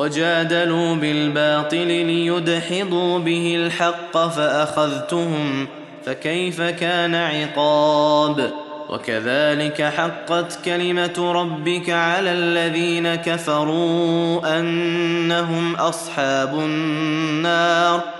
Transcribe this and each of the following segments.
وجادلوا بالباطل ليدحضوا به الحق فأخذتهم فكيف كان عقاب؟ وكذلك حقت كلمة ربك على الذين كفروا أنهم أصحاب النار.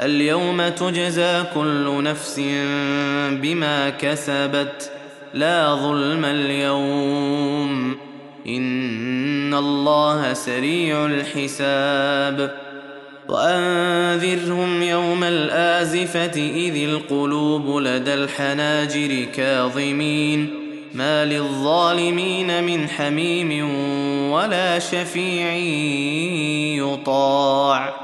اليوم تجزى كل نفس بما كسبت لا ظلم اليوم. إن الله سريع الحساب. وأنذرهم يوم الآزفة إذ القلوب لدى الحناجر كاظمين. ما للظالمين من حميم ولا شفيع يطاع.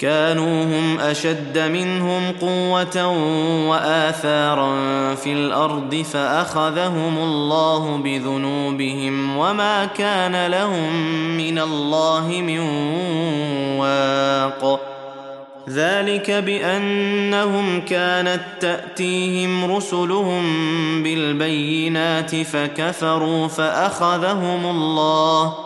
كانوا هم أشد منهم قوة وآثارا في الأرض فأخذهم الله بذنوبهم وما كان لهم من الله من ذلك بأنهم كانت تأتيهم رسلهم بالبينات فكفروا فأخذهم الله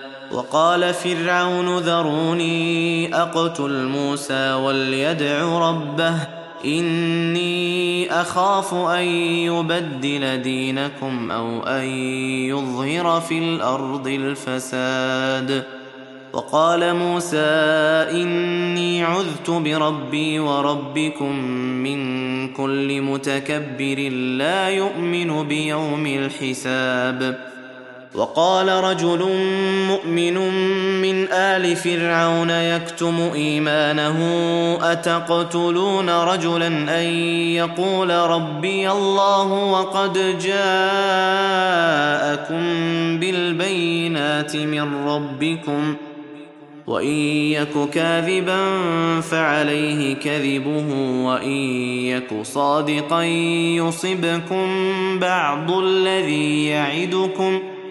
وقال فرعون ذروني أقتل موسى وليدع ربه إني أخاف أن يبدل دينكم أو أن يظهر في الأرض الفساد. وقال موسى إني عذت بربي وربكم من كل متكبر لا يؤمن بيوم الحساب. وقال رجل مؤمن من آل فرعون يكتم إيمانه أتقتلون رجلا أن يقول ربي الله وقد جاءكم بالبينات من ربكم وإن يك كاذبا فعليه كذبه وإن يك صادقا يصبكم بعض الذي يعدكم.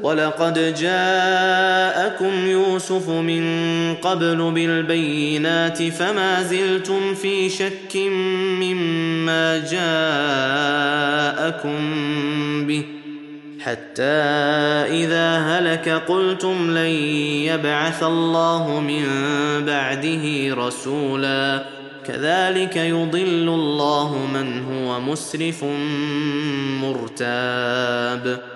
ولقد جاءكم يوسف من قبل بالبينات فما زلتم في شك مما جاءكم به حتى إذا هلك قلتم لن يبعث الله من بعده رسولا. كذلك يضل الله من هو مسرف مرتاب.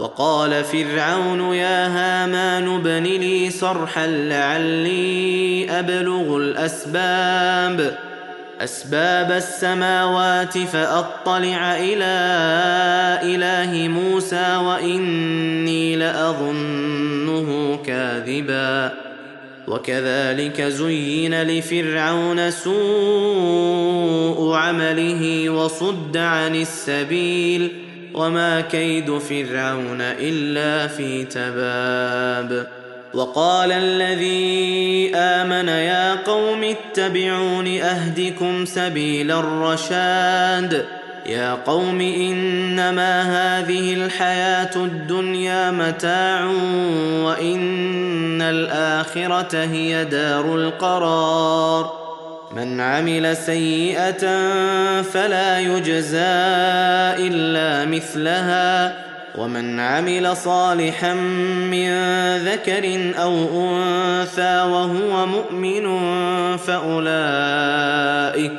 وقال فرعون يا هامان ابن لي صرحا لعلي أبلغ الأسباب. أسباب السماوات فأطلع إلى إله موسى وإني لأظنه كاذبا. وكذلك زين لفرعون سوء عمله وصد عن السبيل. وما كيد فرعون الا في تباب وقال الذي امن يا قوم اتبعون اهدكم سبيل الرشاد يا قوم انما هذه الحياة الدنيا متاع وان الاخره هي دار القرار من عمل سيئة فلا يجزى إلا مثلها. ومن عمل صالحا من ذكر أو أنثى وهو مؤمن فأولئك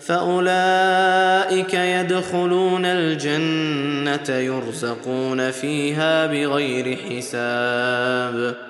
فأولئك يدخلون الجنة يرزقون فيها بغير حساب.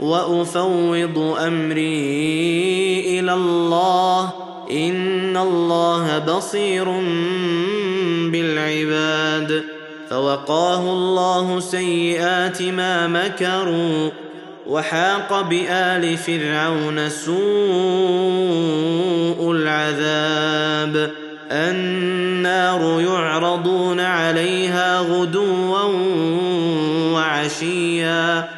وأفوض أمري إلى الله إن الله بصير بالعباد فوقاه الله سيئات ما مكروا وحاق بآل فرعون سوء العذاب النار يعرضون عليها غدوا وعشيا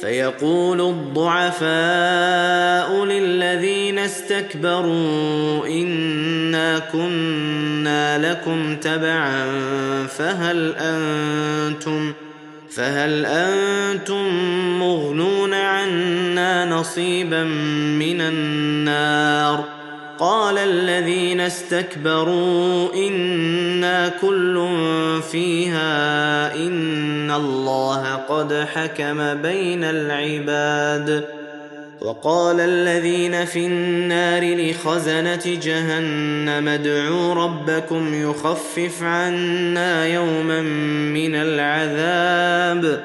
فيقول الضعفاء للذين استكبروا إنا كنا لكم تبعا فهل أنتم فهل أنتم مغنون عنا نصيبا من النار قال الذين استكبروا إنا كل فيها ان الله قد حكم بين العباد وقال الذين في النار لخزنه جهنم ادعوا ربكم يخفف عنا يوما من العذاب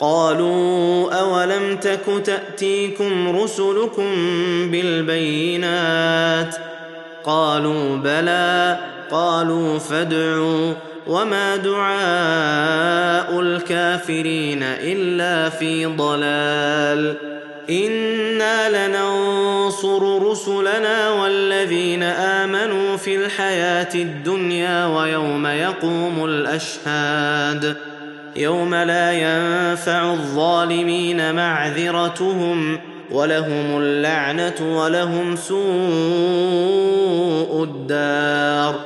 قالوا اولم تك تاتيكم رسلكم بالبينات قالوا بلى قالوا فادعوا وما دعاء الكافرين الا في ضلال أنا لننصر رسلنا والذين امنوا في الحياة الدنيا ويوم يقوم الاشهاد يوم لا ينفع الظالمين معذرتهم ولهم اللعنه ولهم سوء الدار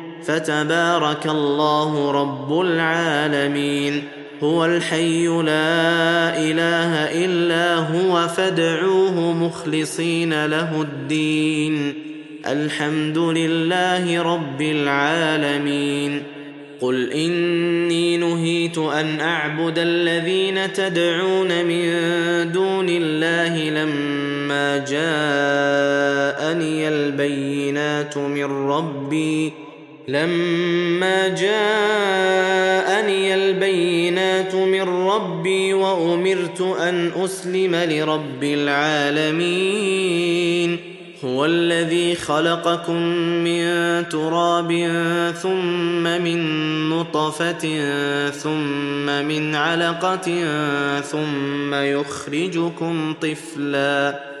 فتبارك الله رب العالمين. هو الحي لا إله إلا هو فادعوه مخلصين له الدين. الحمد لله رب العالمين. قل إني نهيت أن أعبد الذين تدعون من دون الله لما جاءني البينات من ربي. لما جاءني البينات من ربي وأمرت أن أسلم لرب العالمين. هو الذي خلقكم من تراب ثم من نطفة ثم من علقة ثم يخرجكم طفلاً.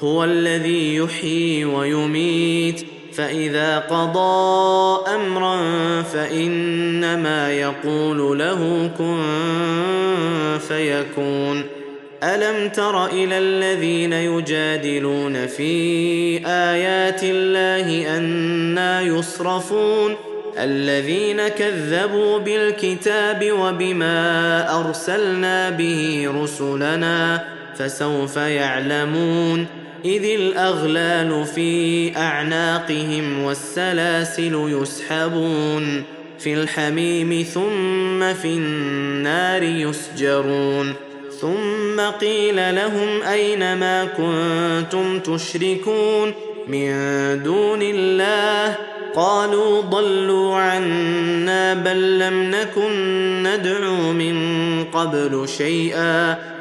هو الذي يحيي ويميت فإذا قضى أمرا فإنما يقول له كن فيكون. ألم تر إلى الذين يجادلون في آيات الله أنا يصرفون؟ الذين كذبوا بالكتاب وبما أرسلنا به رسلنا فسوف يعلمون إذ الأغلال في أعناقهم والسلاسل يسحبون في الحميم ثم في النار يسجرون ثم قيل لهم أين ما كنتم تشركون من دون الله قالوا ضلوا عنا بل لم نكن ندعو من قبل شيئا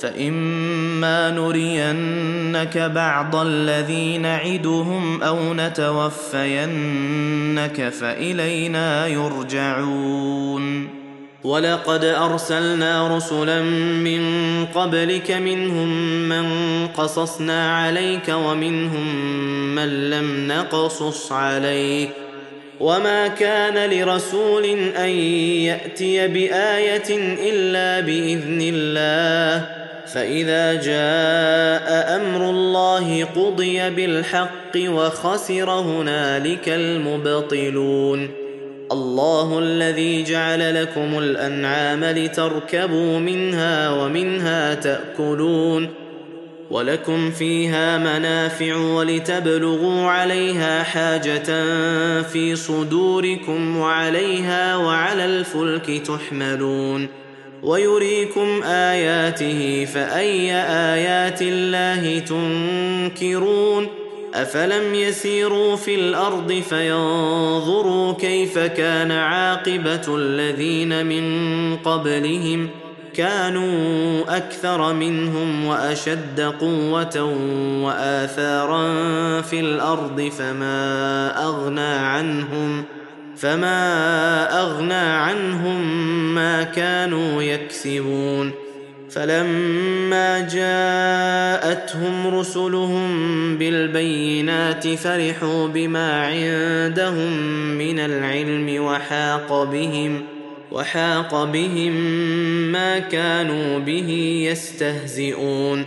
فإما نرينك بعض الذي نعدهم أو نتوفينك فإلينا يرجعون ولقد أرسلنا رسلا من قبلك منهم من قصصنا عليك ومنهم من لم نقصص عليك وما كان لرسول أن يأتي بآية إلا بإذن الله فإذا جاء أمر الله قضي بالحق وخسر هنالك المبطلون. الله الذي جعل لكم الأنعام لتركبوا منها ومنها تأكلون. ولكم فيها منافع ولتبلغوا عليها حاجة في صدوركم وعليها وعلى الفلك تحملون. ويريكم آياته فأي آيات الله تنكرون أفلم يسيروا في الأرض فينظروا كيف كان عاقبة الذين من قبلهم كانوا أكثر منهم وأشد قوة وآثارا في الأرض فما أغنى عنهم فما اغنى عنهم ما كانوا يكسبون فلما جاءتهم رسلهم بالبينات فرحوا بما عندهم من العلم وحاق بهم وحاق بهم ما كانوا به يستهزئون